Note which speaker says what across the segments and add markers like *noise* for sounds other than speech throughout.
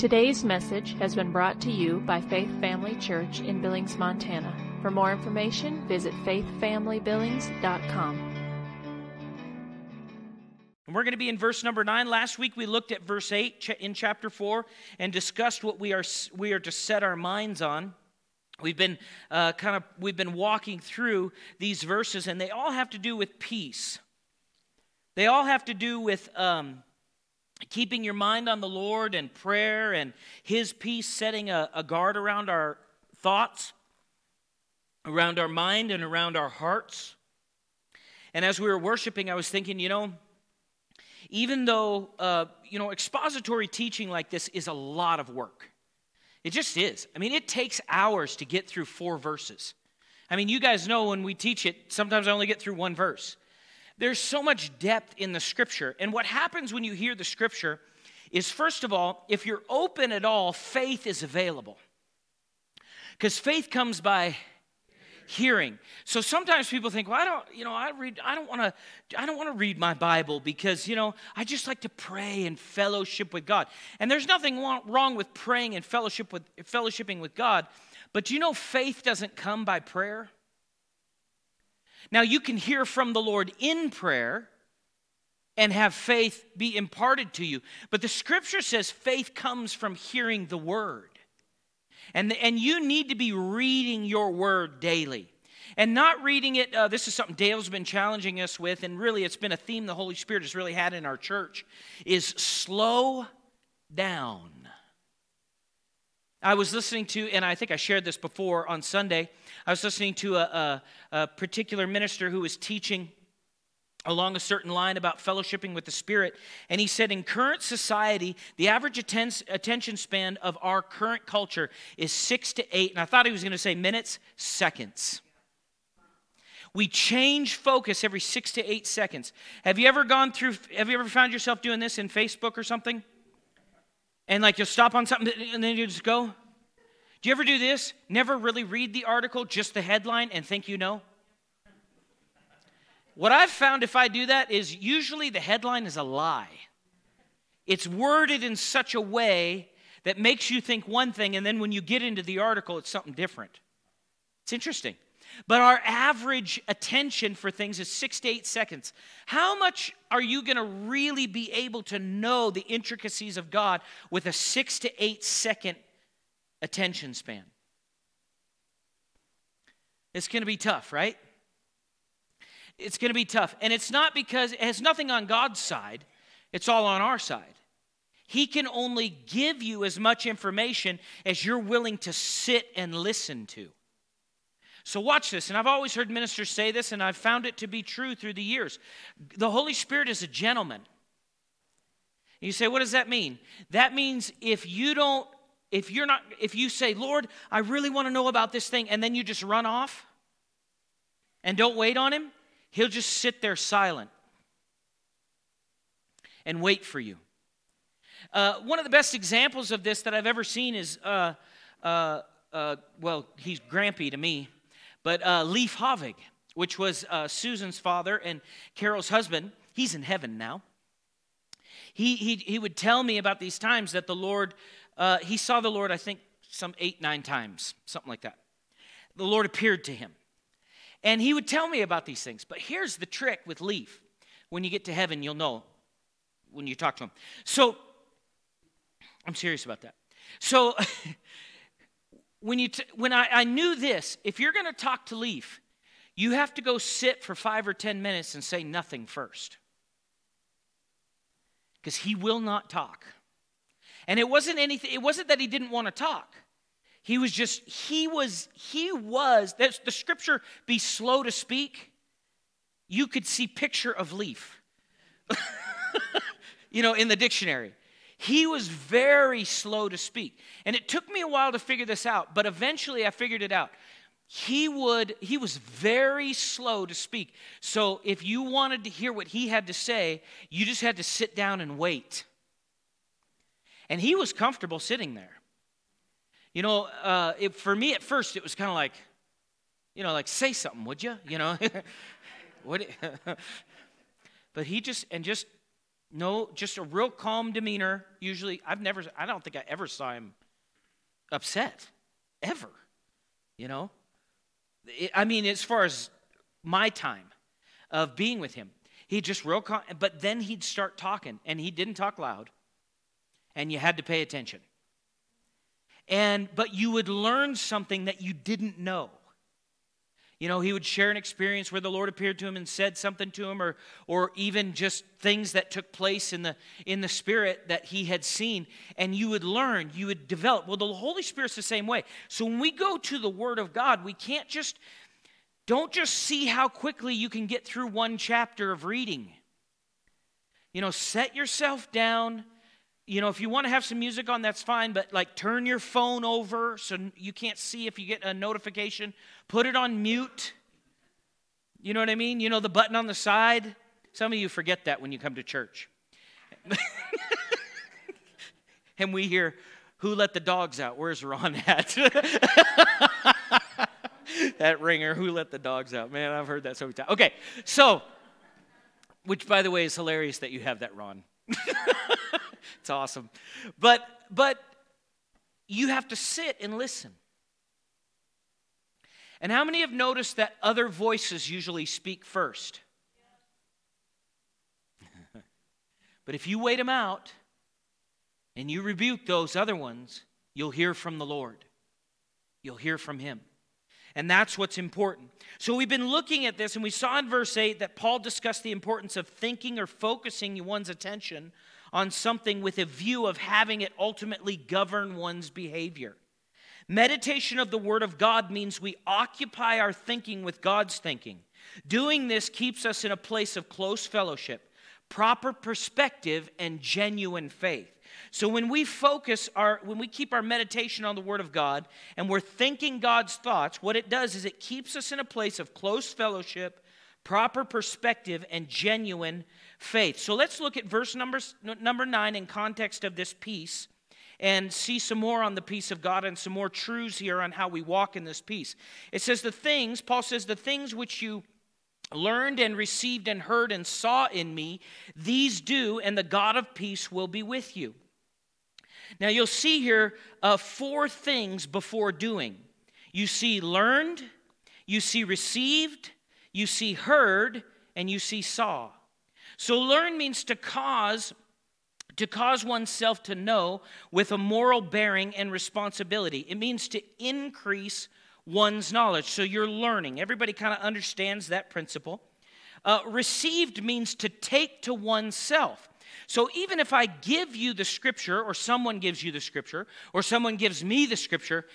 Speaker 1: Today's message has been brought to you by Faith Family Church in Billings, Montana. For more information, visit faithfamilybillings.com.
Speaker 2: And we're going to be in verse number 9. Last week we looked at verse 8 in chapter 4 and discussed what we are, we are to set our minds on. We've been uh, kind of we've been walking through these verses, and they all have to do with peace. They all have to do with um, keeping your mind on the Lord and prayer and His peace, setting a, a guard around our thoughts, around our mind, and around our hearts. And as we were worshiping, I was thinking, you know, even though, uh, you know, expository teaching like this is a lot of work. It just is. I mean, it takes hours to get through four verses. I mean, you guys know when we teach it, sometimes I only get through one verse. There's so much depth in the scripture. And what happens when you hear the scripture is, first of all, if you're open at all, faith is available. Because faith comes by hearing. So sometimes people think, well, I don't, you know, I read, I don't want to, I don't want to read my Bible because, you know, I just like to pray and fellowship with God. And there's nothing wrong with praying and fellowship with fellowshipping with God, but you know, faith doesn't come by prayer. Now, you can hear from the Lord in prayer and have faith be imparted to you. But the scripture says faith comes from hearing the word. And, and you need to be reading your word daily. And not reading it, uh, this is something Dale's been challenging us with, and really it's been a theme the Holy Spirit has really had in our church, is slow down. I was listening to, and I think I shared this before on Sunday. I was listening to a, a, a, particular minister who was teaching along a certain line about fellowshipping with the Spirit. And he said, in current society, the average atten- attention span of our current culture is six to eight, and I thought he was going to say minutes, seconds. We change focus every six to eight seconds. Have you ever gone through, have you ever found yourself doing this in Facebook or something? and like you'll stop on something and then you just go. Do you ever do this? Never really read the article, just the headline, and think you know? What I've found if I do that is usually the headline is a lie. It's worded in such a way that makes you think one thing, and then when you get into the article, it's something different. It's interesting. But our average attention for things is six to eight seconds. How much are you going to really be able to know the intricacies of God with a six to eight second attention span? It's going to be tough, right? It's going to be tough. And it's not because it has nothing on God's side, it's all on our side. He can only give you as much information as you're willing to sit and listen to. So, watch this. And I've always heard ministers say this, and I've found it to be true through the years. The Holy Spirit is a gentleman. You say, what does that mean? That means if you don't, if you're not, if you say, Lord, I really want to know about this thing, and then you just run off and don't wait on Him, He'll just sit there silent and wait for you. Uh, one of the best examples of this that I've ever seen is, uh, uh, uh well, he's Grampy to me. But uh, Leif Havig, which was uh, Susan's father and Carol's husband, he's in heaven now. He, he, he would tell me about these times that the Lord, uh, he saw the Lord, I think, some eight, nine times, something like that. The Lord appeared to him. And he would tell me about these things. But here's the trick with Leif. When you get to heaven, you'll know when you talk to him. So, I'm serious about that. So, *laughs* when, you t- when I, I knew this, if you're going to talk to Leif, you have to go sit for five or 10 minutes and say nothing first. Because he will not talk. And it wasn't anything, it wasn't that he didn't want to talk. He was just, he was, he was, that's the scripture, be slow to speak. You could see picture of Leif, *laughs* you know, in the dictionary. He was very slow to speak. And it took me a while to figure this out, but eventually I figured it out. He would he was very slow to speak. So if you wanted to hear what he had to say, you just had to sit down and wait. And he was comfortable sitting there. You know, uh, it, for me at first, it was kind of like, you know, like say something, would you? You know, *laughs* what? *laughs* but he just and just No, just a real calm demeanor. Usually, I've never, I don't think I ever saw him upset, ever. You know? I mean, as far as my time of being with him, he just real calm, but then he'd start talking, and he didn't talk loud, and you had to pay attention. And, but you would learn something that you didn't know. You know, he would share an experience where the Lord appeared to him and said something to him, or, or even just things that took place in the, in the Spirit that he had seen. And you would learn, you would develop. Well, the Holy Spirit's the same way. So when we go to the Word of God, we can't just, don't just see how quickly you can get through one chapter of reading. You know, set yourself down you know, if you want to have some music on, that's fine, but like turn your phone over so you can't see if you get a notification. Put it on mute. You know what I mean? You know, the button on the side. Some of you forget that when you come to church. *laughs* and we hear, Who let the dogs out? Where's Ron at? *laughs* that ringer, Who let the dogs out? Man, I've heard that so many times. Okay, so, which by the way is hilarious that you have that, Ron. *laughs* it's awesome. But but you have to sit and listen. And how many have noticed that other voices usually speak first? *laughs* but if you wait them out and you rebuke those other ones, you'll hear from the Lord. You'll hear from Him. And that's what's important. So we've been looking at this, and we saw in verse 8 that Paul discussed the importance of thinking or focusing one's attention on something with a view of having it ultimately govern one's behavior. Meditation of the Word of God means we occupy our thinking with God's thinking. Doing this keeps us in a place of close fellowship, proper perspective, and genuine faith. So when we focus our when we keep our meditation on the word of God and we're thinking God's thoughts, what it does is it keeps us in a place of close fellowship, proper perspective and genuine faith. So let's look at verse number, number 9 in context of this peace and see some more on the peace of God and some more truths here on how we walk in this peace. It says, The things, Paul says, the things which you learned and received and heard and saw in me, these do, and the God of peace will be with you. Now you'll see here uh, four things before doing. You see learned, you see received, you see heard, and you see saw. So learn means to cause to cause oneself to know with a moral bearing and responsibility. It means to increase one's knowledge. So you're learning. Everybody kind of understands that principle. Uh, received means to take to oneself. So even if I give you the scripture, or someone gives you the scripture, or someone gives me the scripture,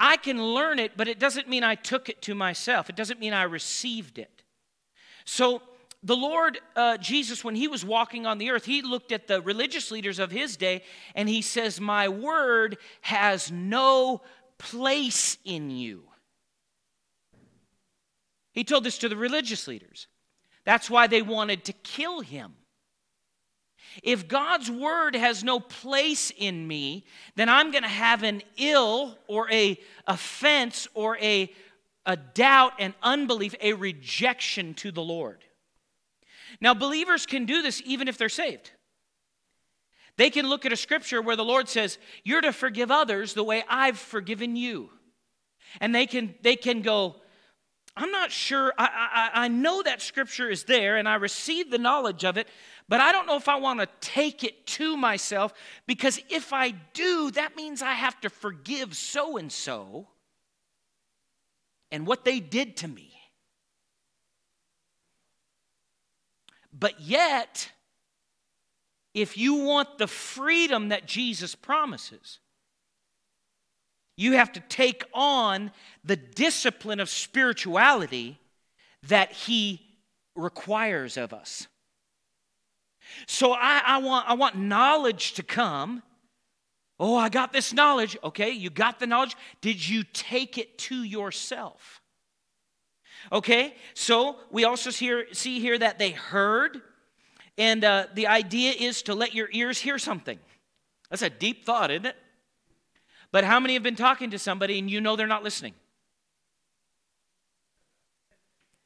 Speaker 2: I can learn it, but it doesn't mean I took it to myself. It doesn't mean I received it. So the Lord uh, Jesus, when he was walking on the earth, he looked at the religious leaders of his day and he says, My word has no place in you. He told this to the religious leaders. That's why they wanted to kill him. If God's word has no place in me, then I'm going to have an ill or a offense or a, a doubt and unbelief, a rejection to the Lord. Now, believers can do this even if they're saved. They can look at a scripture where the Lord says, You're to forgive others the way I've forgiven you. And they can, they can go, I'm not sure. I, I, I know that scripture is there and I receive the knowledge of it, but I don't know if I want to take it to myself because if I do, that means I have to forgive so and so and what they did to me. But yet, if you want the freedom that Jesus promises, you have to take on the discipline of spirituality that He requires of us. So I, I, want, I want knowledge to come. Oh, I got this knowledge. Okay, you got the knowledge. Did you take it to yourself? Okay, so we also see here that they heard, and uh, the idea is to let your ears hear something. That's a deep thought, isn't it? But how many have been talking to somebody and you know they're not listening?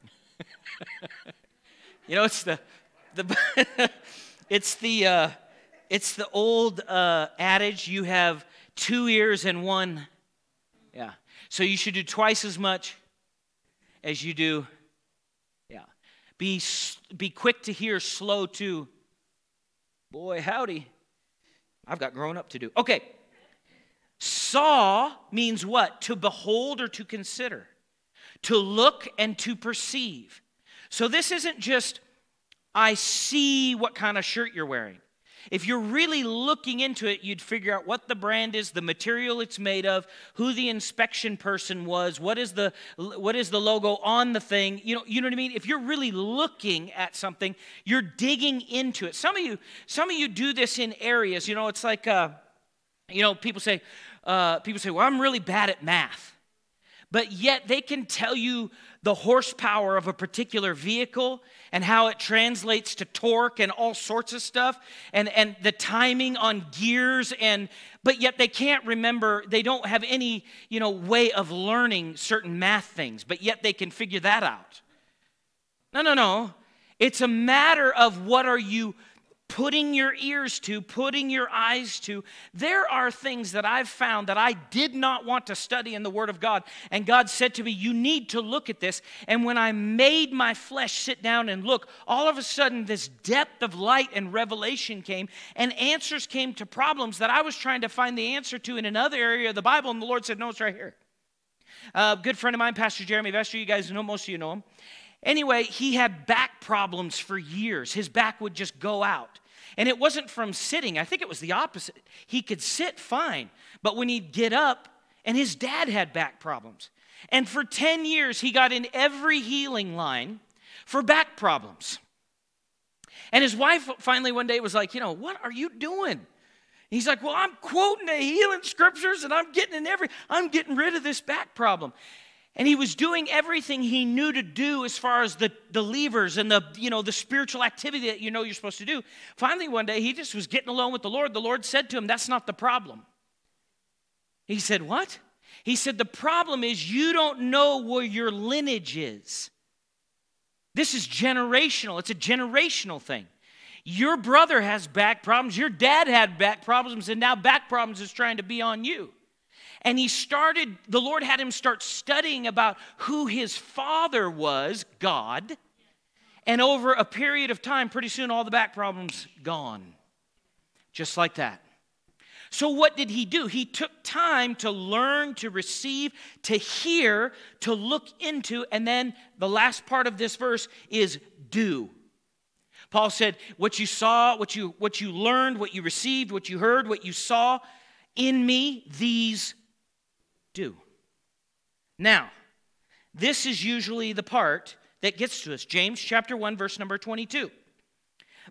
Speaker 2: *laughs* you know, it's the, the *laughs* It's the, uh, it's the old uh, adage you have two ears and one. Yeah. So you should do twice as much as you do. Yeah. Be, be quick to hear, slow to. Boy, howdy. I've got growing up to do. Okay. Saw means what? To behold or to consider, to look and to perceive. So this isn't just, I see what kind of shirt you're wearing. If you're really looking into it, you'd figure out what the brand is, the material it's made of, who the inspection person was, what is the what is the logo on the thing. You know, you know what I mean? If you're really looking at something, you're digging into it. Some of you, some of you do this in areas. You know, it's like, uh, you know, people say, uh, people say, well, I'm really bad at math but yet they can tell you the horsepower of a particular vehicle and how it translates to torque and all sorts of stuff and, and the timing on gears and but yet they can't remember they don't have any you know way of learning certain math things but yet they can figure that out. No no no. It's a matter of what are you putting your ears to, putting your eyes to. There are things that I've found that I did not want to study in the Word of God. And God said to me, You need to look at this. And when I made my flesh sit down and look, all of a sudden this depth of light and revelation came, and answers came to problems that I was trying to find the answer to in another area of the Bible. And the Lord said, No, it's right here. A good friend of mine, Pastor Jeremy Vester, you guys know, most of you know him. Anyway, he had back problems for years. His back would just go out. And it wasn't from sitting, I think it was the opposite. He could sit fine, but when he'd get up, and his dad had back problems. And for 10 years, he got in every healing line for back problems. And his wife finally one day was like, You know, what are you doing? He's like, Well, I'm quoting the healing scriptures and I'm getting in every, I'm getting rid of this back problem. And he was doing everything he knew to do as far as the, the levers and the, you know, the spiritual activity that you know you're supposed to do. Finally, one day, he just was getting alone with the Lord. The Lord said to him, That's not the problem. He said, What? He said, The problem is you don't know where your lineage is. This is generational, it's a generational thing. Your brother has back problems, your dad had back problems, and now back problems is trying to be on you. And he started, the Lord had him start studying about who his father was, God. And over a period of time, pretty soon all the back problems gone. Just like that. So, what did he do? He took time to learn, to receive, to hear, to look into, and then the last part of this verse is do. Paul said, What you saw, what you, what you learned, what you received, what you heard, what you saw in me, these do. Now, this is usually the part that gets to us. James chapter 1 verse number 22.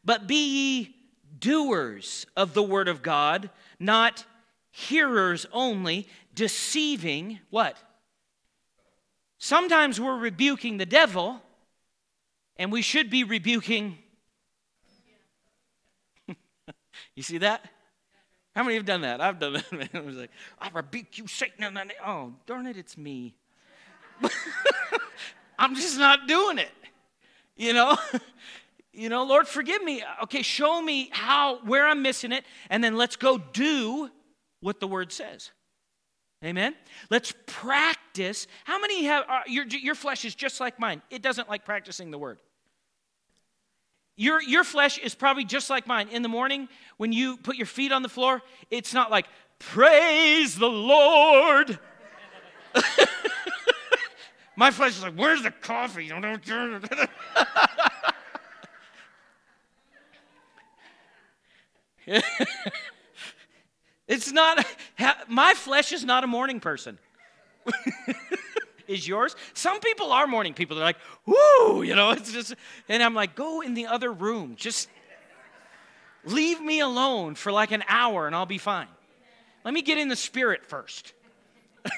Speaker 2: But be ye doers of the word of God, not hearers only, deceiving what? Sometimes we're rebuking the devil, and we should be rebuking. *laughs* you see that? How many have done that? I've done that. *laughs* Man. I was like, I rebuke you, Satan. Oh, darn it, it's me. *laughs* I'm just not doing it. You know? *laughs* you know, Lord, forgive me. Okay, show me how, where I'm missing it, and then let's go do what the word says. Amen. Let's practice. How many have uh, your your flesh is just like mine? It doesn't like practicing the word. Your, your flesh is probably just like mine. In the morning, when you put your feet on the floor, it's not like, praise the Lord. *laughs* My flesh is like, where's the coffee? *laughs* it's not, my flesh is not a morning person *laughs* is yours. Some people are morning people. They're like, whoo, you know, *laughs* it's just, and I'm like, go in the other room. Just leave me alone for like an hour and I'll be fine. Let me get in the spirit first. *laughs*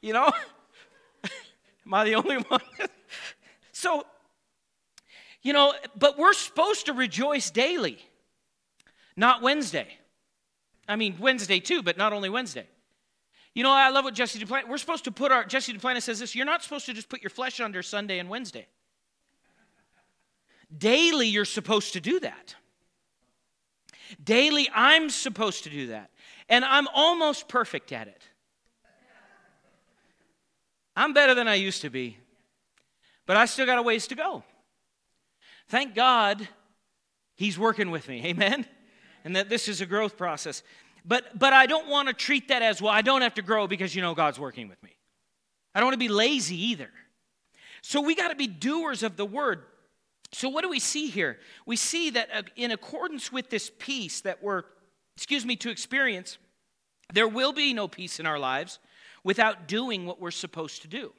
Speaker 2: you know? *laughs* Am I the only one? so, you know, but we're supposed to rejoice daily, not Wednesday. I mean, Wednesday too, but not only Wednesday. You know, I love what Jesse Duplantis, we're supposed to put our, Jesse Duplantis says this, you're not supposed to just put your flesh under Sunday and Wednesday. Daily, you're supposed to do that. Daily, I'm supposed to do that. And I'm almost perfect at it. I'm better than I used to be, but I still got a ways to go. Thank God He's working with me. Amen? And that this is a growth process. But, but I don't want to treat that as, well, I don't have to grow because you know God's working with me. I don't want to be lazy either. So we got to be doers of the word. So what do we see here? We see that uh, in accordance with this peace that we're, excuse me, to experience, there will be no peace in our lives without doing what we're supposed to do.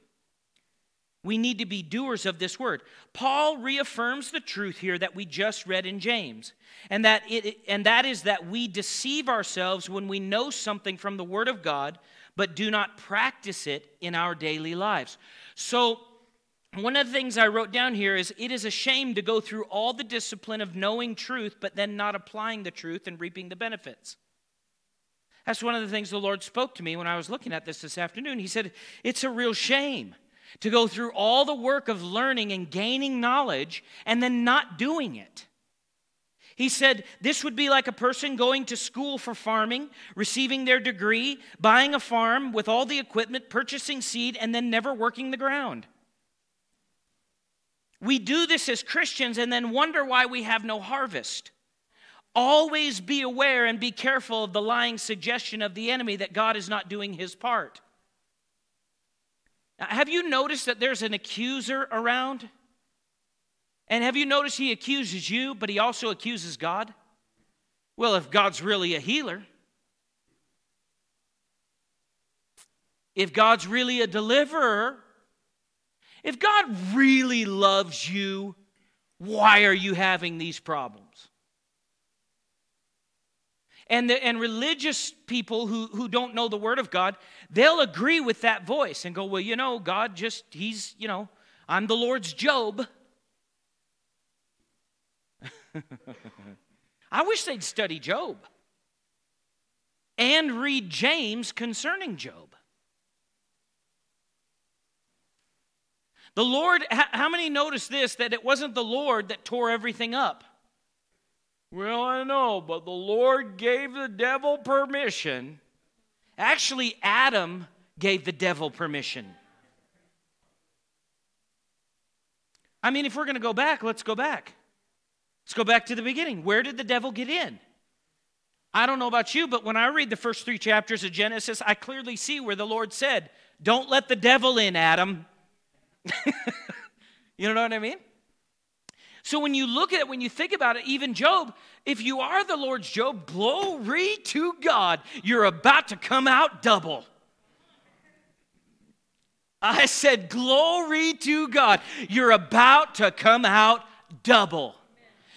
Speaker 2: We need to be doers of this word. Paul reaffirms the truth here that we just read in James, and that, it, and that is that we deceive ourselves when we know something from the word of God, but do not practice it in our daily lives. So, one of the things I wrote down here is it is a shame to go through all the discipline of knowing truth, but then not applying the truth and reaping the benefits. That's one of the things the Lord spoke to me when I was looking at this this afternoon. He said, It's a real shame to go through all the work of learning and gaining knowledge and then not doing it. He said this would be like a person going to school for farming, receiving their degree, buying a farm with all the equipment, purchasing seed, and then never working the ground. We do this as Christians and then wonder why we have no harvest. Always be aware and be careful of the lying suggestion of the enemy that God is not doing his part. Have you noticed that there's an accuser around? And have you noticed he accuses you, but he also accuses God? Well, if God's really a healer, if God's really a deliverer, if God really loves you, why are you having these problems? And, the, and religious people who, who don't know the Word of God, they'll agree with that voice and go, Well, you know, God just, He's, you know, I'm the Lord's Job. *laughs* I wish they'd study Job and read James concerning Job. The Lord, how many noticed this that it wasn't the Lord that tore everything up? Well, I know, but the Lord gave the devil permission. Actually, Adam gave the devil permission. I mean, if we're going to go back, let's go back. Let's go back to the beginning. Where did the devil get in? I don't know about you, but when I read the first three chapters of Genesis, I clearly see where the Lord said, Don't let the devil in, Adam. *laughs* you know what I mean? So when you look at it, when you think about it, even Job, if you are the Lord's Job, glory to God, you're about to come out double. I said, glory to God, you're about to come out double.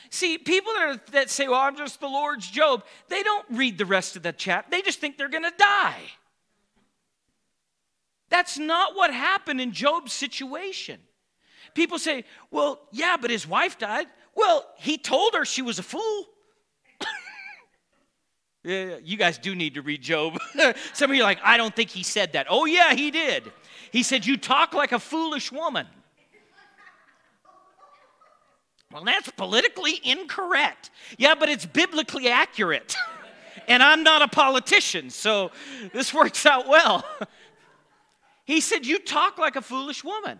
Speaker 2: See, people that, are, that say, well, I'm just the Lord's Job, they don't read the rest of the chapter. They just think they're going to die. That's not what happened in Job's situation. People say, well, yeah, but his wife died. Well, he told her she was a fool. *laughs* yeah, you guys do need to read Job. *laughs* Some of you are like, I don't think he said that. Oh, yeah, he did. He said, You talk like a foolish woman. Well, that's politically incorrect. Yeah, but it's biblically accurate. *laughs* and I'm not a politician, so this works out well. he said, You talk like a foolish woman.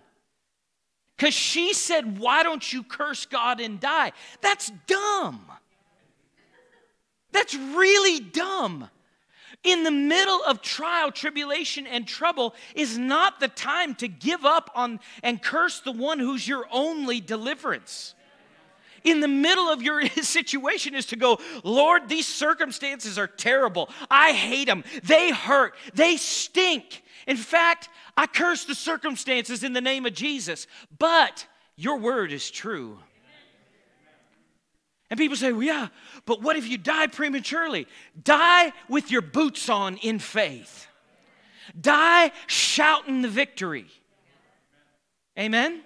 Speaker 2: Because she said, Why don't you curse God and die? That's dumb. That's really dumb. In the middle of trial, tribulation, and trouble is not the time to give up on and curse the one who's your only deliverance. In the middle of your *laughs* situation is to go, Lord, these circumstances are terrible. I hate them. They hurt. They stink. In fact, I curse the circumstances in the name of Jesus, but your word is true. And people say, well, yeah, but what if you die prematurely? Die with your boots on in faith. Die shouting the victory. Amen?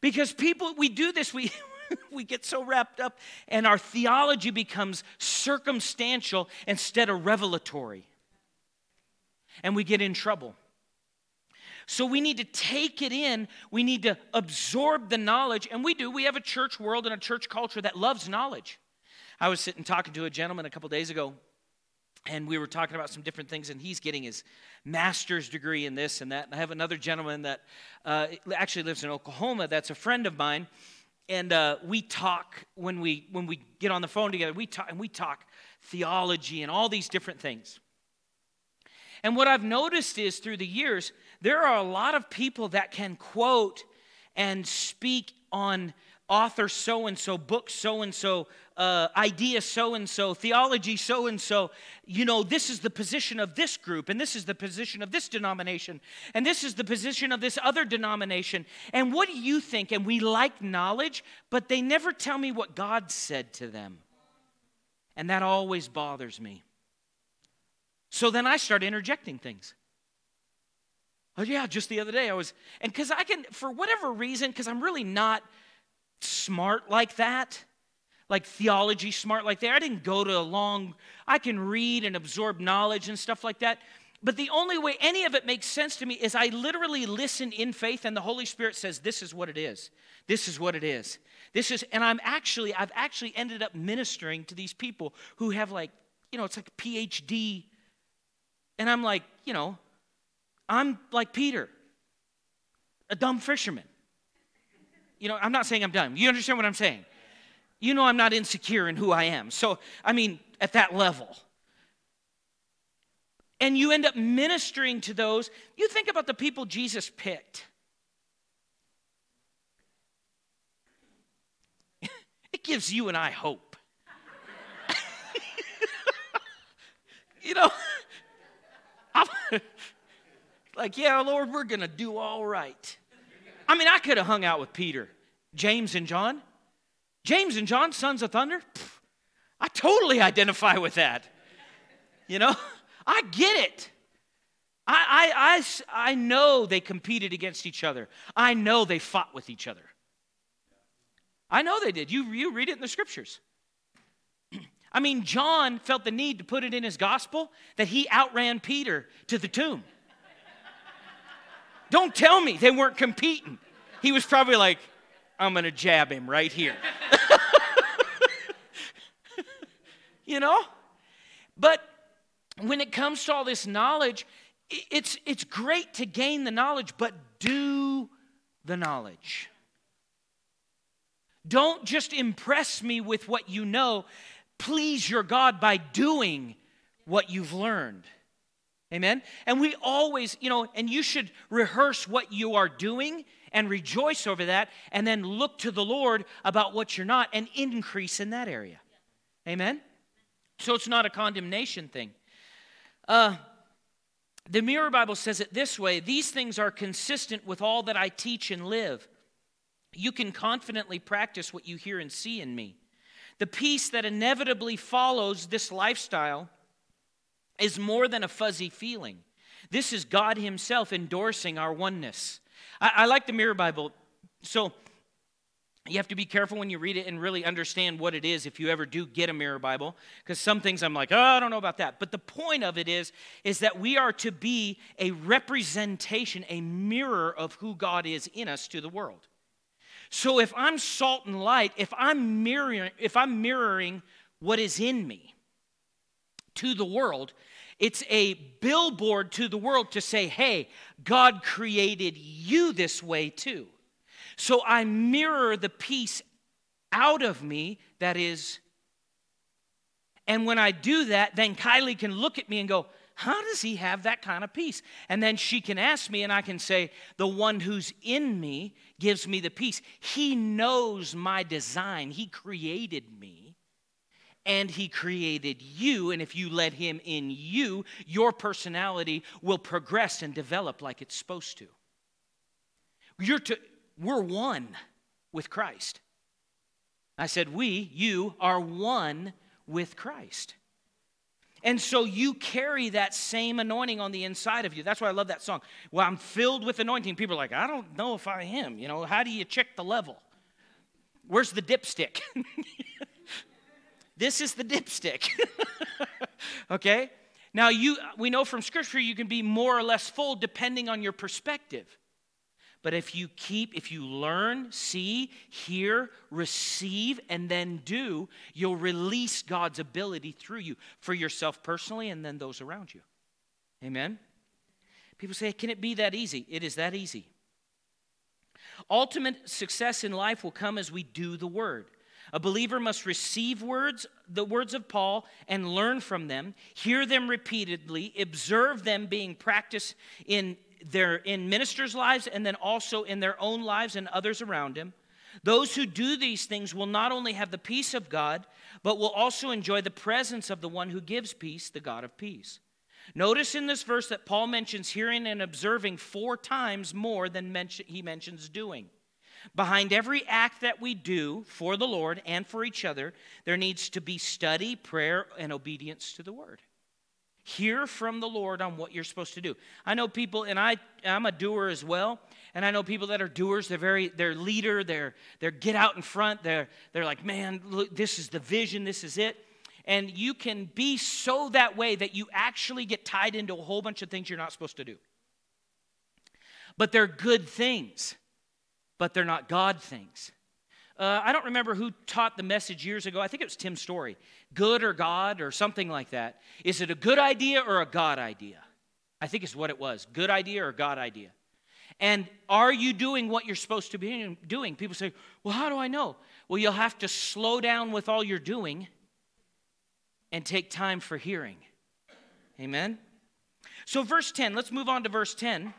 Speaker 2: Because people, we do this, we, *laughs* we get so wrapped up, and our theology becomes circumstantial instead of revelatory. And we get in trouble. So we need to take it in. We need to absorb the knowledge. And we do. We have a church world and a church culture that loves knowledge. I was sitting talking to a gentleman a couple days ago, and we were talking about some different things, and he's getting his master's degree in this and that. And I have another gentleman that uh, actually lives in Oklahoma that's a friend of mine. And uh, we talk when we when we get on the phone together. We talk and we talk theology and all these different things. And what I've noticed is through the years, there are a lot of people that can quote and speak on author so and so, book so and so, idea so and so, theology so and so. You know, this is the position of this group, and this is the position of this denomination, and this is the position of this other denomination. And what do you think? And we like knowledge, but they never tell me what God said to them. And that always bothers me. So then I start interjecting things. Oh, yeah, just the other day I was, and because I can, for whatever reason, because I'm really not smart like that, like theology smart like that. I didn't go to a long, I can read and absorb knowledge and stuff like that. But the only way any of it makes sense to me is I literally listen in faith, and the Holy Spirit says, This is what it is. This is what it is. This is, and I'm actually, I've actually ended up ministering to these people who have like, you know, it's like PhD and I'm like, you know, I'm like Peter, a dumb fisherman. You know, I'm not saying I'm dumb. You understand what I'm saying? You know, I'm not insecure in who I am. So, I mean, at that level. And you end up ministering to those. You think about the people Jesus picked. *laughs* it gives you and I hope. *laughs* you know, *laughs* like, yeah, Lord, we're going to do all right. I mean, I could have hung out with Peter, James, and John. James and John, sons of thunder. Pff, I totally identify with that. You know, *laughs* I get it. I, I, I, I know they competed against each other. I know they fought with each other. I know they did. You, you read it in the scriptures. I mean, John felt the need to put it in his gospel that he outran Peter to the tomb. Don't tell me they weren't competing. He was probably like, I'm going to jab him right here. *laughs* you know? But when it comes to all this knowledge, it's, it's great to gain the knowledge, but do the knowledge. Don't just impress me with what you know please your God by doing what you've learned. Amen? And we always, you know, and you should rehearse what you are doing and rejoice over that, and then look to the Lord about what you're not and increase in that area. Amen? So it's not a condemnation thing. Uh, the Mirror Bible says it this way These things are consistent with all that I teach and live. You can confidently practice what you hear and see in me. The peace that inevitably follows this lifestyle is more than a fuzzy feeling. This is God Himself endorsing our oneness. I, I like the Mirror Bible. So, you have to be careful when you read it and really understand what it is if you ever do get a mirror bible because some things i'm like oh i don't know about that but the point of it is is that we are to be a representation a mirror of who god is in us to the world so if I'm salt and light, if I'm mirroring, if I'm mirroring what is in me to the world, it's a billboard to the world to say, hey, God created you this way too. So I mirror the peace out of me that is. And when I do that, then Kylie can look at me and go, how does he have that kind of peace? And then she can ask me, and I can say, The one who's in me gives me the peace. He knows my design, He created me. And he created you, and if you let him in you, your personality will progress and develop like it's supposed to. You're to we're one with Christ. I said, We, you, are one with Christ. And so you carry that same anointing on the inside of you. That's why I love that song. Well, I'm filled with anointing. People are like, I don't know if I am. You know, how do you check the level? Where's the dipstick? *laughs* this is the dipstick. *laughs* okay? Now, you, we know from Scripture you can be more or less full depending on your perspective. But if you keep, if you learn, see, hear, receive, and then do, you'll release God's ability through you for yourself personally and then those around you. Amen? People say, can it be that easy? It is that easy. Ultimate success in life will come as we do the word. A believer must receive words, the words of Paul, and learn from them, hear them repeatedly, observe them being practiced in their in ministers' lives and then also in their own lives and others around him. Those who do these things will not only have the peace of God, but will also enjoy the presence of the one who gives peace, the God of peace. Notice in this verse that Paul mentions hearing and observing four times more than he mentions doing. Behind every act that we do for the Lord and for each other, there needs to be study, prayer, and obedience to the word. Hear from the Lord on what you're supposed to do. I know people, and I, I'm a doer as well, and I know people that are doers. They're very, they're leader. They're, they're get out in front. They're, they're like, man, look, this is the vision. This is it. And you can be so that way that you actually get tied into a whole bunch of things you're not supposed to do. But they're good things, but they're not God things. Uh, I don't remember who taught the message years ago. I think it was Tim Storey. Good or God or something like that. Is it a good idea or a God idea? I think it's what it was good idea or God idea. And are you doing what you're supposed to be doing? People say, well, how do I know? Well, you'll have to slow down with all you're doing and take time for hearing. Amen? So, verse 10, let's move on to verse 10.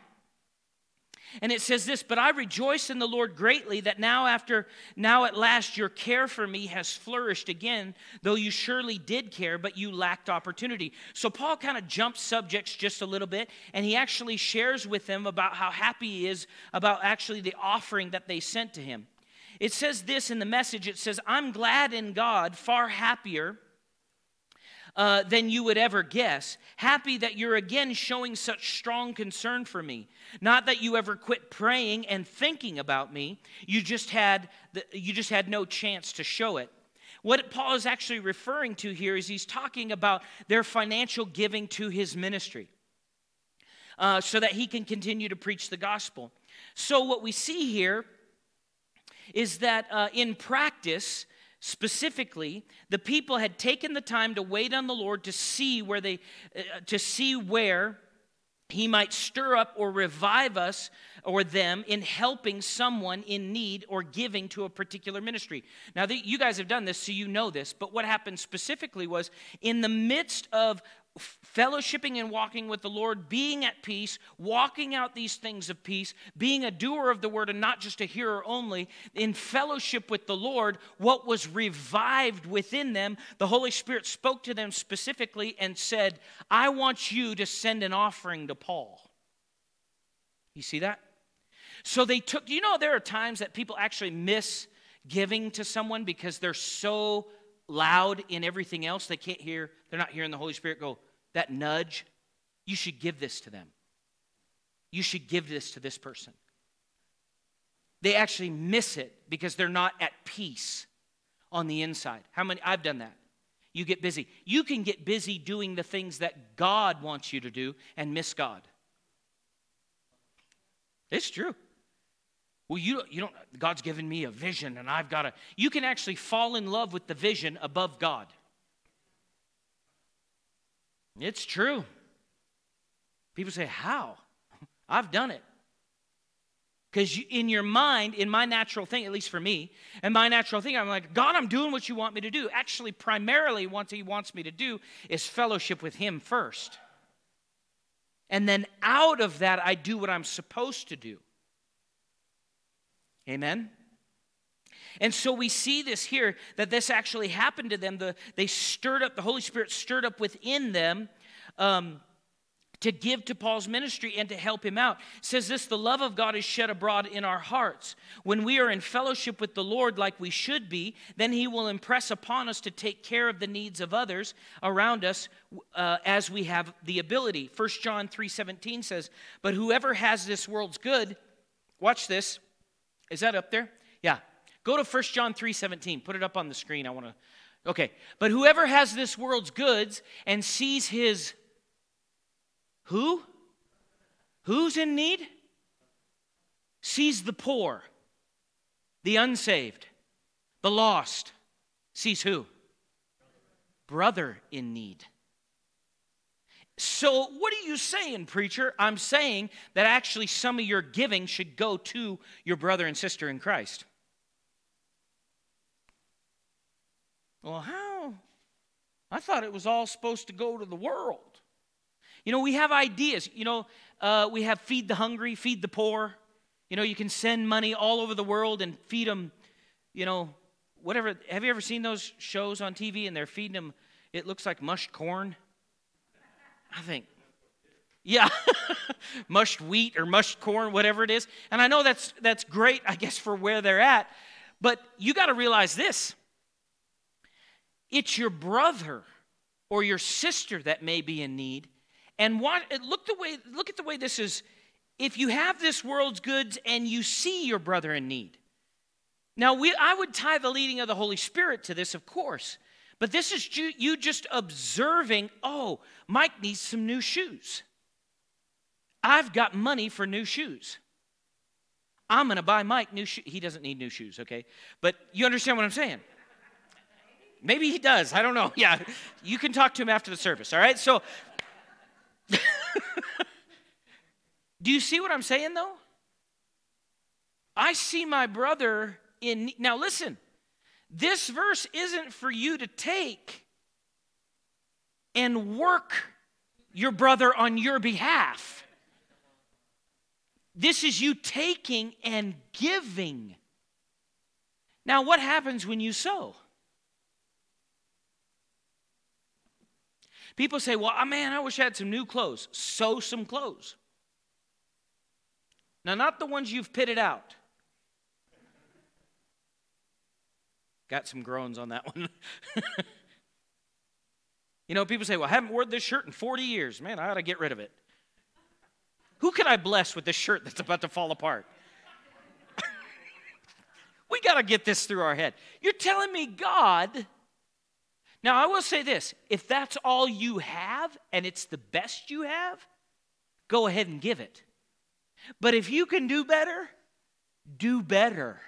Speaker 2: And it says this, but I rejoice in the Lord greatly that now after now at last your care for me has flourished again, though you surely did care, but you lacked opportunity. So Paul kind of jumps subjects just a little bit, and he actually shares with them about how happy he is about actually the offering that they sent to him. It says this in the message it says, I'm glad in God, far happier uh, than you would ever guess. Happy that you're again showing such strong concern for me. Not that you ever quit praying and thinking about me. You just had the, you just had no chance to show it. What Paul is actually referring to here is he's talking about their financial giving to his ministry. Uh, so that he can continue to preach the gospel. So, what we see here is that uh, in practice, specifically the people had taken the time to wait on the lord to see where they uh, to see where he might stir up or revive us or them in helping someone in need or giving to a particular ministry. Now, the, you guys have done this, so you know this, but what happened specifically was in the midst of fellowshipping and walking with the Lord, being at peace, walking out these things of peace, being a doer of the word and not just a hearer only, in fellowship with the Lord, what was revived within them, the Holy Spirit spoke to them specifically and said, I want you to send an offering to Paul. You see that? So they took, you know, there are times that people actually miss giving to someone because they're so loud in everything else, they can't hear, they're not hearing the Holy Spirit go, that nudge, you should give this to them. You should give this to this person. They actually miss it because they're not at peace on the inside. How many? I've done that. You get busy. You can get busy doing the things that God wants you to do and miss God. It's true. Well, you, you don't, God's given me a vision and I've got to, you can actually fall in love with the vision above God. It's true. People say, How? *laughs* I've done it. Because in your mind, in my natural thing, at least for me, and my natural thing, I'm like, God, I'm doing what you want me to do. Actually, primarily, what He wants me to do is fellowship with Him first. And then out of that, I do what I'm supposed to do. Amen? And so we see this here that this actually happened to them. The, they stirred up, the Holy Spirit stirred up within them um, to give to Paul's ministry and to help him out. It says this the love of God is shed abroad in our hearts. When we are in fellowship with the Lord like we should be, then he will impress upon us to take care of the needs of others around us uh, as we have the ability. 1 John 3:17 says, "But whoever has this world's good, watch this, is that up there? Yeah. Go to 1 John 3 17. Put it up on the screen. I want to. Okay. But whoever has this world's goods and sees his Who? Who's in need? Sees the poor, the unsaved, the lost. Sees who? Brother in need. So, what are you saying, preacher? I'm saying that actually some of your giving should go to your brother and sister in Christ. Well, how? I thought it was all supposed to go to the world. You know, we have ideas. You know, uh, we have feed the hungry, feed the poor. You know, you can send money all over the world and feed them, you know, whatever. Have you ever seen those shows on TV and they're feeding them, it looks like mushed corn? I think, yeah, *laughs* mushed wheat or mushed corn, whatever it is. And I know that's, that's great, I guess, for where they're at. But you got to realize this it's your brother or your sister that may be in need. And what, look, the way, look at the way this is. If you have this world's goods and you see your brother in need. Now, we, I would tie the leading of the Holy Spirit to this, of course. But this is you just observing, oh, Mike needs some new shoes. I've got money for new shoes. I'm going to buy Mike new shoes. He doesn't need new shoes, okay? But you understand what I'm saying? Maybe he does. I don't know. *laughs* Yeah. You can talk to him after the service, all right? So, *laughs* do you see what I'm saying though? I see my brother in. Now, listen, this verse isn't for you to take and work your brother on your behalf. This is you taking and giving. Now, what happens when you sow? People say, well, oh, man, I wish I had some new clothes. Sew some clothes. Now, not the ones you've pitted out. Got some groans on that *laughs* one. you know, people say, well, I haven't worn this shirt in 40 years. Man, I ought to get rid of it. Who can I bless with this shirt that's about to fall apart? *laughs* we got to get this through our head. You're telling me God now, I will say this if that's all you have and it's the best you have, go ahead and give it. But if you can do better, do better.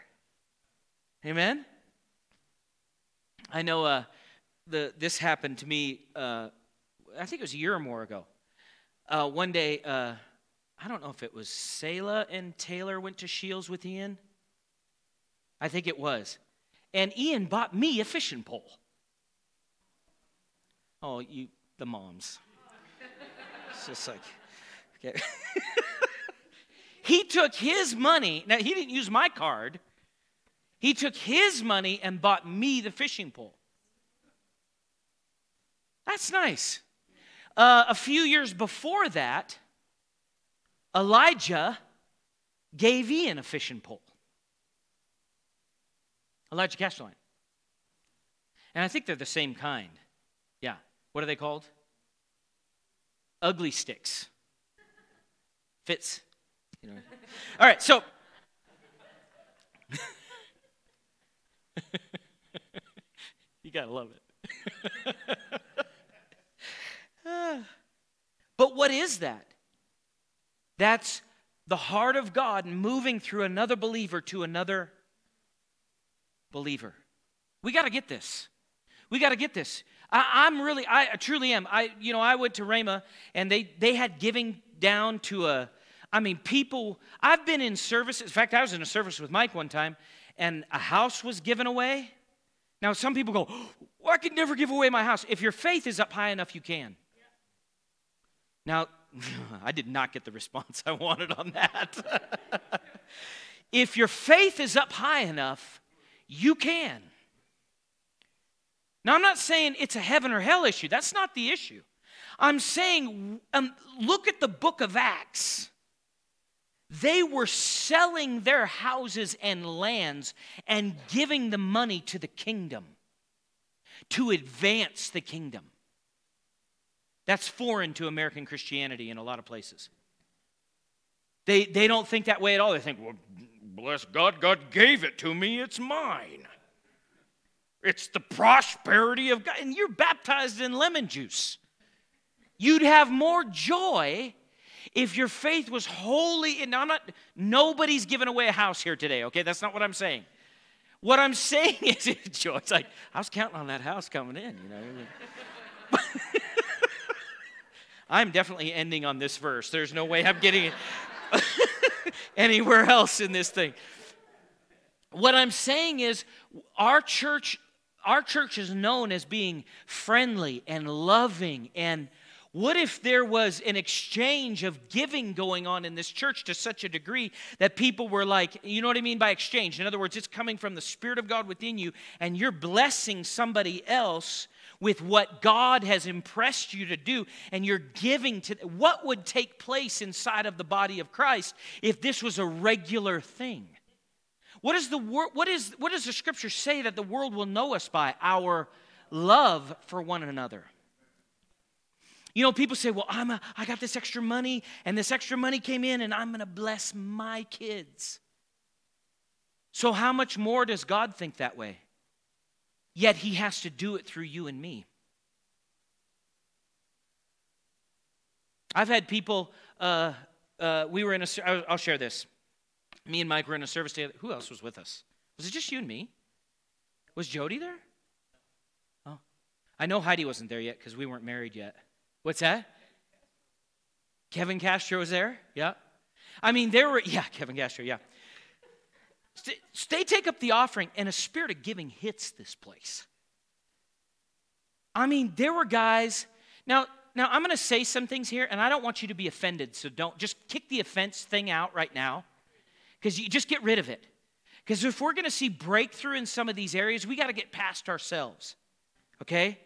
Speaker 2: Amen? I know uh, the, this happened to me, uh, I think it was a year or more ago. Uh, one day, uh, I don't know if it was Selah and Taylor went to Scheels with Ian. I think it was. And Ian bought me a fishing pole. Oh, you, the moms. It's just like, okay. *laughs* he took his money. Now, he didn't use my card. He took his money and bought me the fishing pole. That's nice. Uh, a few years before that, Elijah gave Ian a fishing pole. Elijah Castleline. And I think they're the same kind. Yeah. What are they called? Ugly Stiks. Fits. You know. All right, so *laughs* *laughs* you gotta love it. *laughs* but what is that? That's the heart of God moving through another believer to another believer. We got to get this. We got to get this. I, am really, I truly am. I, you know, I went to Rhema and they, they had giving down to a, I mean, people, I've been in services. In fact, I was in a service with Mike one time and a house was given away. Now, some people go, well, I could never give away my house. If your faith is up high enough, you can. Now, *laughs* I did not get the response I wanted on that. *laughs* if your faith is up high enough, you can. Now, I'm not saying it's a heaven or hell issue. That's not the issue. I'm saying, um, look at the book of Acts. They were selling their houses and lands and giving the money to the kingdom to advance the kingdom. That's foreign to American Christianity in a lot of places. They, they don't think that way at all. They think, well, bless God, God gave it to me, it's mine. It's the prosperity of God. And you're baptized in lemon juice. You'd have more joy if your faith was wholly in. I'm not, nobody's giving away a house here today, okay? That's not what I'm saying. What I'm saying *laughs* is, *laughs* Joe, it's like, I was counting on that house coming in, you know. *laughs* I'm definitely ending on this verse. There's no way I'm getting anywhere else in this thing. What I'm saying is, our church, our church is known as being friendly and loving and what if there was an exchange of giving going on in this church to such a degree that people were like, you know what I mean by exchange? In other words, it's coming from the Spirit of God within you, and you're blessing somebody else with what God has impressed you to do, and you're giving to. What would take place inside of the body of Christ if this was a regular thing? What, is the wor- what, is, what does the scripture say that the world will know us by? Our love for one another. You know, people say, well, I'm a, I got this extra money, and this extra money came in, and I'm going to bless my kids. So, how much more does God think that way? Yet, He has to do it through you and me. I've had people, uh, uh, we were in a, I'll share this. Me and Mike were in a service together. Who else was with us? Was it just you and me? Was Jody there? Oh. I know Heidi wasn't there yet because we weren't married yet. What's that? Kevin Castro was there? Yeah. I mean, there were, yeah, Kevin Castro, yeah. They take up the offering, and a spirit of giving hits this place. I mean, there were guys. Now, now I'm going to say some things here, and I don't want you to be offended, so don't just kick the offense thing out right now, because you just get rid of it. Because if we're going to see breakthrough in some of these areas, we got to get past ourselves. Okay?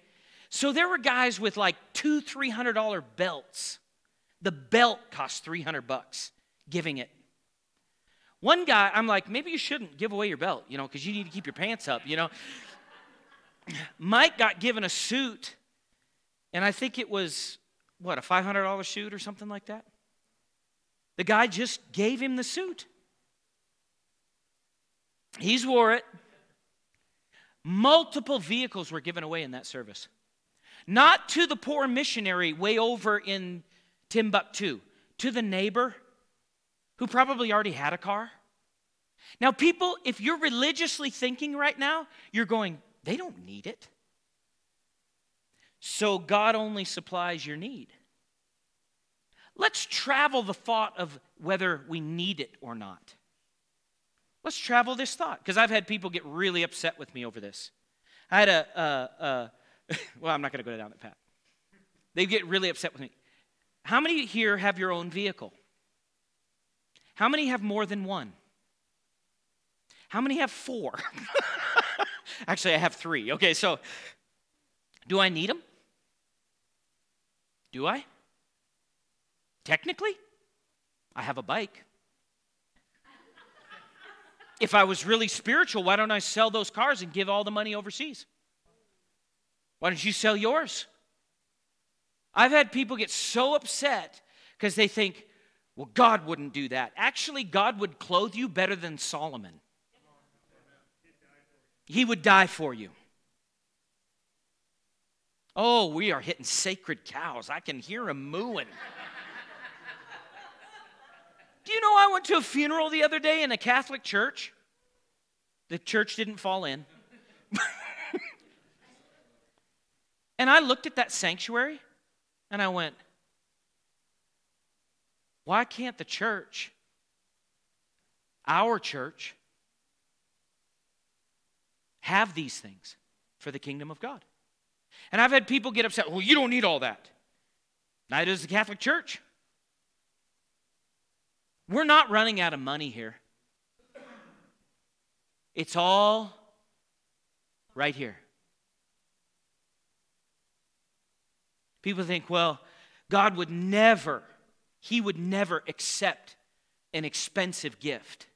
Speaker 2: So there were guys with like two, three hundred dollar belts. The belt cost 300 bucks, giving it. One guy, I'm like, maybe you shouldn't give away your belt, you know, because you need to keep your pants up, you know. *laughs* Mike got given a suit, and I think it was, what, a $500 suit or something like that? The guy just gave him the suit. He's wore it. Multiple vehicles were given away in that service. Not to the poor missionary way over in Timbuktu, to the neighbor who probably already had a car. Now, people, if you're religiously thinking right now, you're going, they don't need it. So God only supplies your need. Let's travel the thought of whether we need it or not. Let's travel this thought because I've had people get really upset with me over this. I had a, a, a, *laughs* well, I'm not going to go down that path. They get really upset with me. How many here have your own vehicle? How many have more than one? How many have four? *laughs* Actually, I have three. Okay, so do I need them? Do I? Technically, I have a bike. If I was really spiritual, why don't I sell those cars and give all the money overseas? Why don't you sell yours? I've had people get so upset because they think, well, God wouldn't do that. Actually, God would clothe you better than Solomon. He would die for you. Oh, we are hitting sacred cows. I can hear them mooing. *laughs* Do you know I went to a funeral the other day in a Catholic church? The church didn't fall in. *laughs* And I looked at that sanctuary and I went, why can't the church, our church, have these things for the kingdom of God? And I've had people get upset, well, you don't need all that. Neither does the Catholic Church. We're not running out of money here. It's all right here. People think, well, God would never, He would never accept an expensive gift.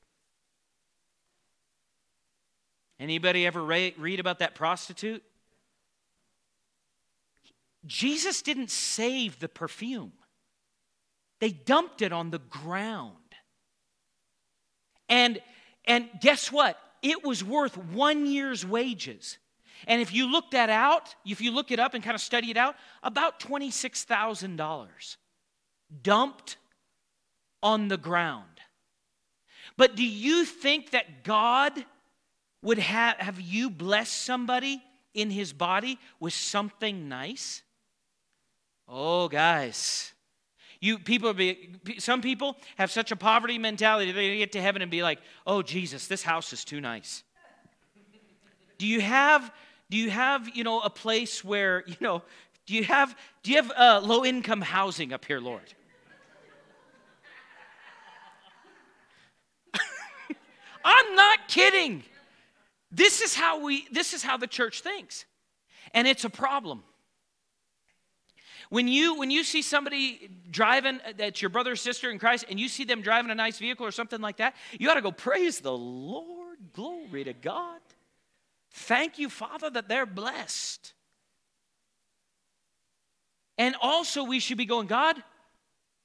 Speaker 2: Anybody ever read about that prostitute? Jesus didn't save the perfume. They dumped it on the ground. And and guess what? It was worth 1 year's wages. And if you look that out, if you look it up and kind of study it out, about $26,000 dumped on the ground. But do you think that God would have, have you bless somebody in his body with something nice? Oh, guys. You people be some people have such a poverty mentality they get to heaven and be like, "Oh Jesus, this house is too nice." Do you have do you have, you know, a place where, you know, do you have do you have uh, low income housing up here, Lord? *laughs* I'm not kidding. This is how we this is how the church thinks. And it's a problem. When you when you see somebody driving uh, that's your brother or sister in Christ and you see them driving a nice vehicle or something like that, you ought to go praise the Lord. Glory to God. Thank you, Father, that they're blessed. And also we should be going, God,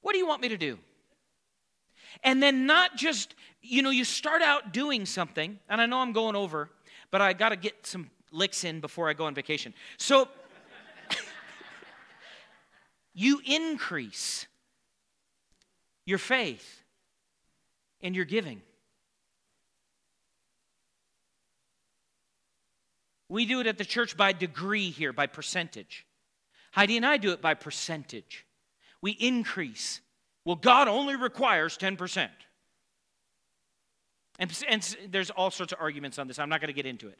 Speaker 2: what do you want me to do? And then not just, you know, you start out doing something, and I know I'm going over, but I got to get some licks in before I go on vacation. So *laughs* you increase your faith and your giving. We do it at the church by degree here, by percentage. Heidi and I do it by percentage. We increase. Well, God only requires 10%. And, and there's all sorts of arguments on this. I'm not going to get into it.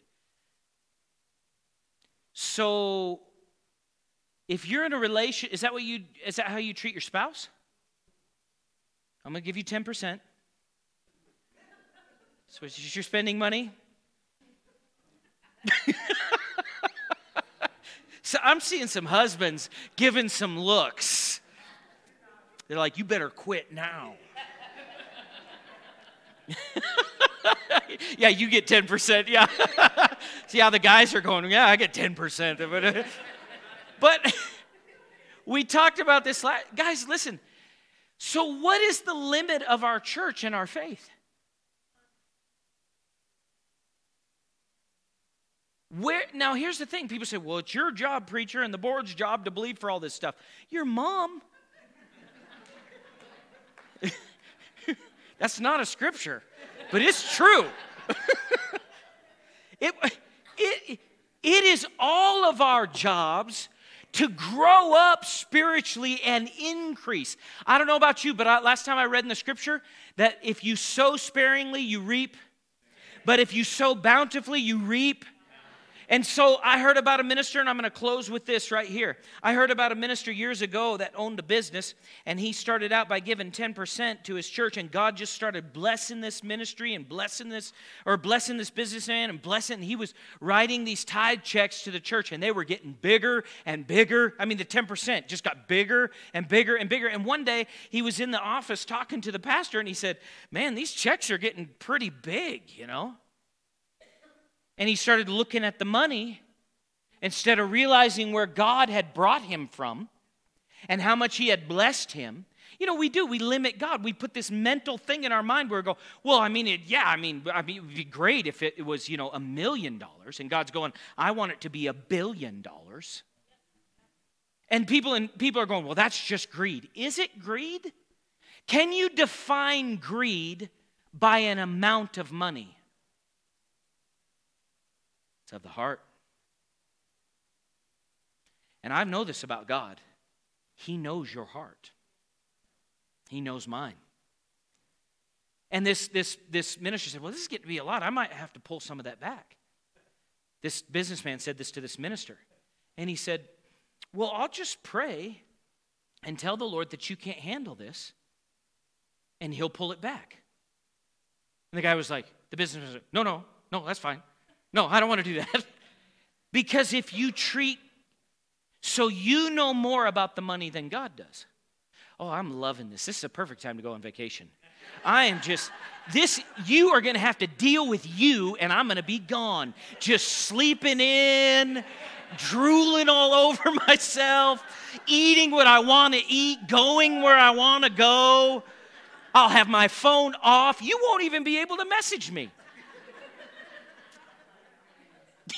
Speaker 2: So, if you're in a relation, is that what you is that how you treat your spouse? I'm going to give you 10%. So you're spending money. So I'm seeing some husbands giving some looks. They're like, you better quit now. *laughs* yeah, you get 10%. Yeah. *laughs* See how the guys are going, yeah, I get 10% of it. *laughs* but we talked about this last, guys, listen. So, what is the limit of our church and our faith? Where now here's the thing people say, "Well, it's your job, preacher, and the board's job to believe for all this stuff." Your mom *laughs* That's not a scripture, but it's true. *laughs* it, it, it is all of our jobs to grow up spiritually and increase. I don't know about you, but I, last time I read in the scripture that if you sow sparingly, you reap. But if you sow bountifully, you reap. And so I heard about a minister, and I'm going to close with this right here. I heard about a minister years ago that owned a business, and he started out by giving 10% to his church, and God just started blessing this ministry and blessing this, or blessing this businessman and blessing. And he was writing these tithe checks to the church, and they were getting bigger and bigger. I mean, the 10% just got bigger and bigger and bigger. And one day he was in the office talking to the pastor, and he said, Man, these checks are getting pretty big, you know? And he started looking at the money instead of realizing where God had brought him from and how much he had blessed him. You know, we do. We limit God. We put this mental thing in our mind where we go, well, I mean, it, yeah, I mean, I mean, it would be great if it was, you know, a million dollars. And God's going, I want it to be a billion dollars. And people, and people are going, well, that's just greed. Is it greed? Can you define greed by an amount of money? It's of the heart. And I know this about God. He knows your heart. He knows mine. And this, this, this minister said, Well, this is getting to be a lot. I might have to pull some of that back. This businessman said this to this minister. And he said, Well, I'll just pray and tell the Lord that you can't handle this, and he'll pull it back. And the guy was like, The businessman like, No, no, no, that's fine. No, I don't want to do that. *laughs* because if you treat, so you know more about the money than God does. Oh, I'm loving this. This is a perfect time to go on vacation. I am just, this, you are going to have to deal with you, and I'm going to be gone. Just sleeping in, drooling all *laughs* over myself, eating what I want to eat, going where I want to go. I'll have my phone off. You won't even be able to message me. *laughs*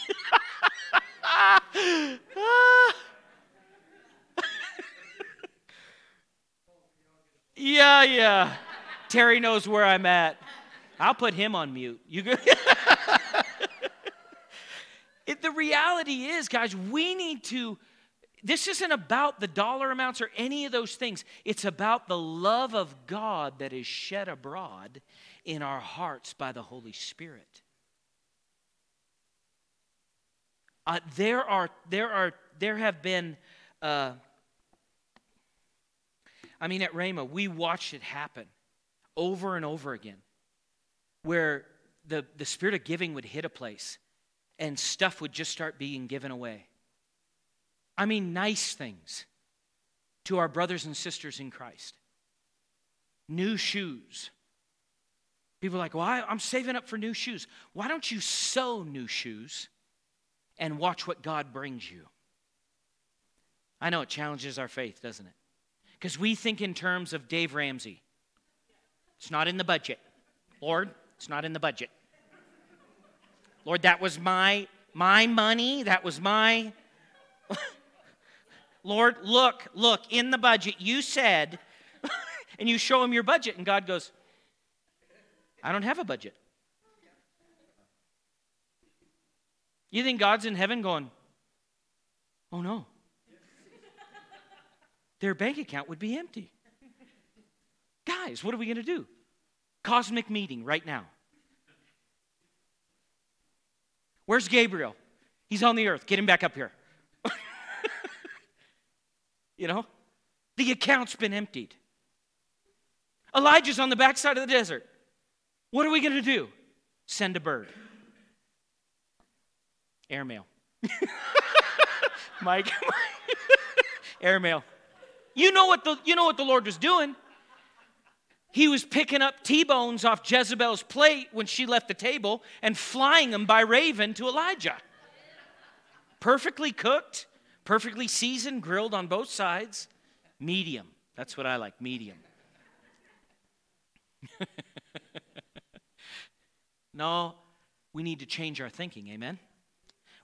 Speaker 2: yeah, yeah. Terry knows where I'm at. I'll put him on mute. You go. *laughs* it, the reality is, guys, we need to. This isn't about the dollar amounts or any of those things. It's about the love of God that is shed abroad in our hearts by the Holy Spirit. Uh, there are, there are, there have been. Uh, I mean, at Rhema, we watched it happen over and over again where the, the spirit of giving would hit a place and stuff would just start being given away. I mean, nice things to our brothers and sisters in Christ. New shoes. People are like, well, I, I'm saving up for new shoes. Why don't you sew new shoes and watch what God brings you? I know it challenges our faith, doesn't it? Because we think in terms of Dave Ramsey. It's not in the budget. Lord, it's not in the budget. Lord, that was my my money. That was my *laughs* Lord, look, look, in the budget, you said, *laughs* and you show him your budget, and God goes, I don't have a budget. You think God's in heaven going, oh no. Their bank account would be empty. Guys, what are we going to do? Cosmic meeting right now. Where's Gabriel? He's on the earth. Get him back up here. *laughs* you know? The account's been emptied. Elijah's on the backside of the desert. What are we going to do? Send a bird. Airmail. *laughs* Mike, airmail. You know what the you know what the Lord was doing. He was picking up T bones off Jezebel's plate when she left the table and flying them by raven to Elijah. Perfectly cooked, perfectly seasoned, grilled on both sides. Medium. That's what I like, medium. *laughs* no, we need to change our thinking, amen?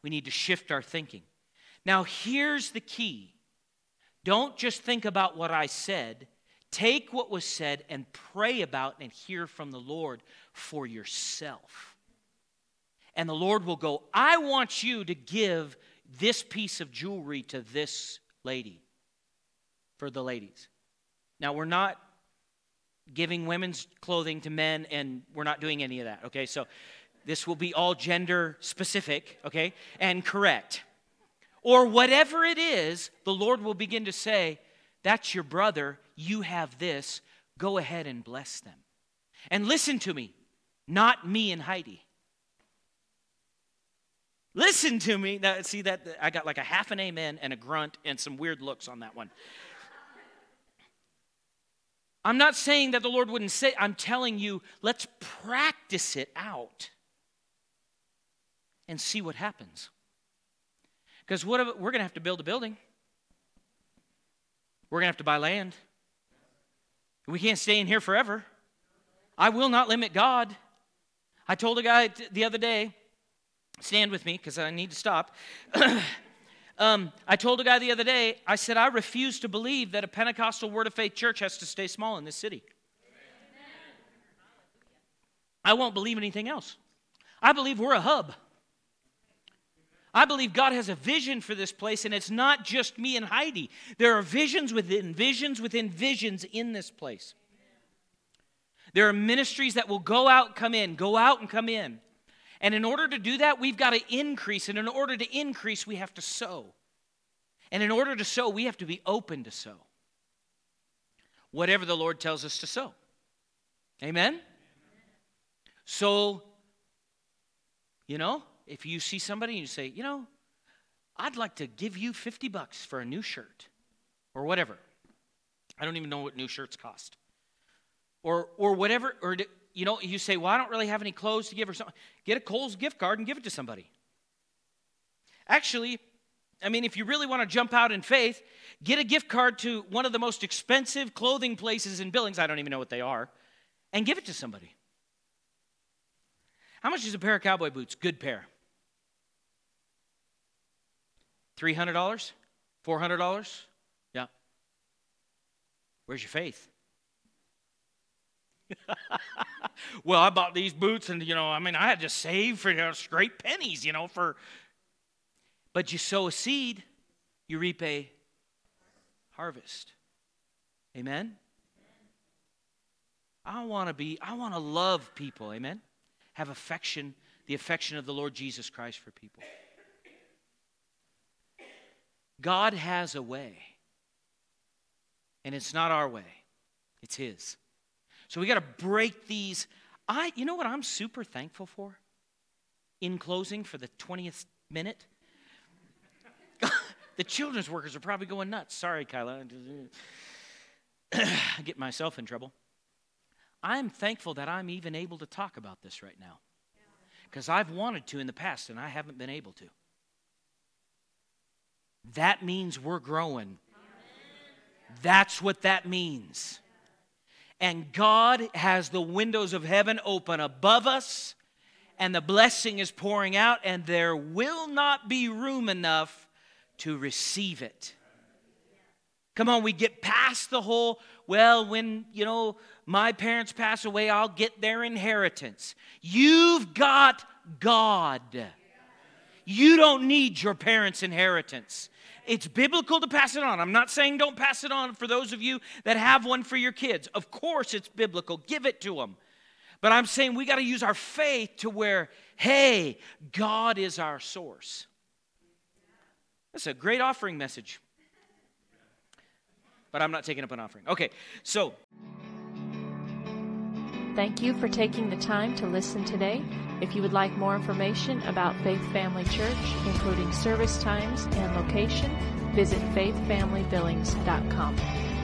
Speaker 2: We need to shift our thinking. Now, here's the key don't just think about what I said Take what was said and pray about and hear from the Lord for yourself. And the Lord will go, I want you to give this piece of jewelry to this lady, for the ladies. Now, we're not giving women's clothing to men, and we're not doing any of that, okay? So this will be all gender specific, okay, and correct. Or whatever it is, the Lord will begin to say, That's your brother you have this, go ahead and bless them. And listen to me, not me and Heidi. Listen to me. Now, see that I got like a half an amen and a grunt and some weird looks on that one. I'm not saying that the Lord wouldn't say, I'm telling you, let's practice it out and see what happens. Because what if, we're going to have to build a building. We're going to have to buy land. We can't stay in here forever. I will not limit God. I told a guy the other day, stand with me because I need to stop. *coughs* um, I told a guy the other day, I said, I refuse to believe that a Pentecostal Word of Faith church has to stay small in this city. I won't believe anything else. I believe we're a hub. I believe God has a vision for this place, and it's not just me and Heidi. There are visions within visions within visions in this place. There are ministries that will go out, come in, go out and come in. And in order to do that, we've got to increase. And in order to increase, we have to sow. And in order to sow, we have to be open to sow. Whatever the Lord tells us to sow. Amen? So, you know, if you see somebody and you say, you know, I'd like to give you 50 bucks for a new shirt or whatever. I don't even know what new shirts cost. Or, or whatever, or you know, you say, well, I don't really have any clothes to give or something. Get a Kohl's gift card and give it to somebody. Actually, I mean, if you really want to jump out in faith, get a gift card to one of the most expensive clothing places in Billings. I don't even know what they are, and give it to somebody. How much is a pair of cowboy boots? Good pair. $300? $400? Yeah. Where's your faith? *laughs* well, I bought these boots, and you know, I mean, I had to save for you know, straight pennies, you know, for. But you sow a seed, you reap a harvest. Amen. I want to be. I want to love people. Amen. Have affection, the affection of the Lord Jesus Christ for people. God has a way, and it's not our way; it's His. So we got to break these. I, you know what I'm super thankful for? In closing, for the 20th minute, *laughs* the children's workers are probably going nuts. Sorry, Kyla. I *clears throat* get myself in trouble. I'm thankful that I'm even able to talk about this right now. Because I've wanted to in the past and I haven't been able to. That means we're growing. That's what that means and God has the windows of heaven open above us, and the blessing is pouring out, and there will not be room enough to receive it. Come on, we get past the whole, well, when, you know, my parents pass away, I'll get their inheritance. You've got God. You don't need your parents' inheritance it's biblical to pass it on. I'm not saying don't pass it on for those of you that have one for your kids. Of course, it's biblical. Give it to them. But I'm saying we got to use our faith to where, hey, God is our source. That's a great offering message. But I'm not taking up an offering. Okay, so.
Speaker 1: Thank you for taking the time to listen today. If you would like more information about Faith Family Church, including service times and location, visit faithfamilybillings.com.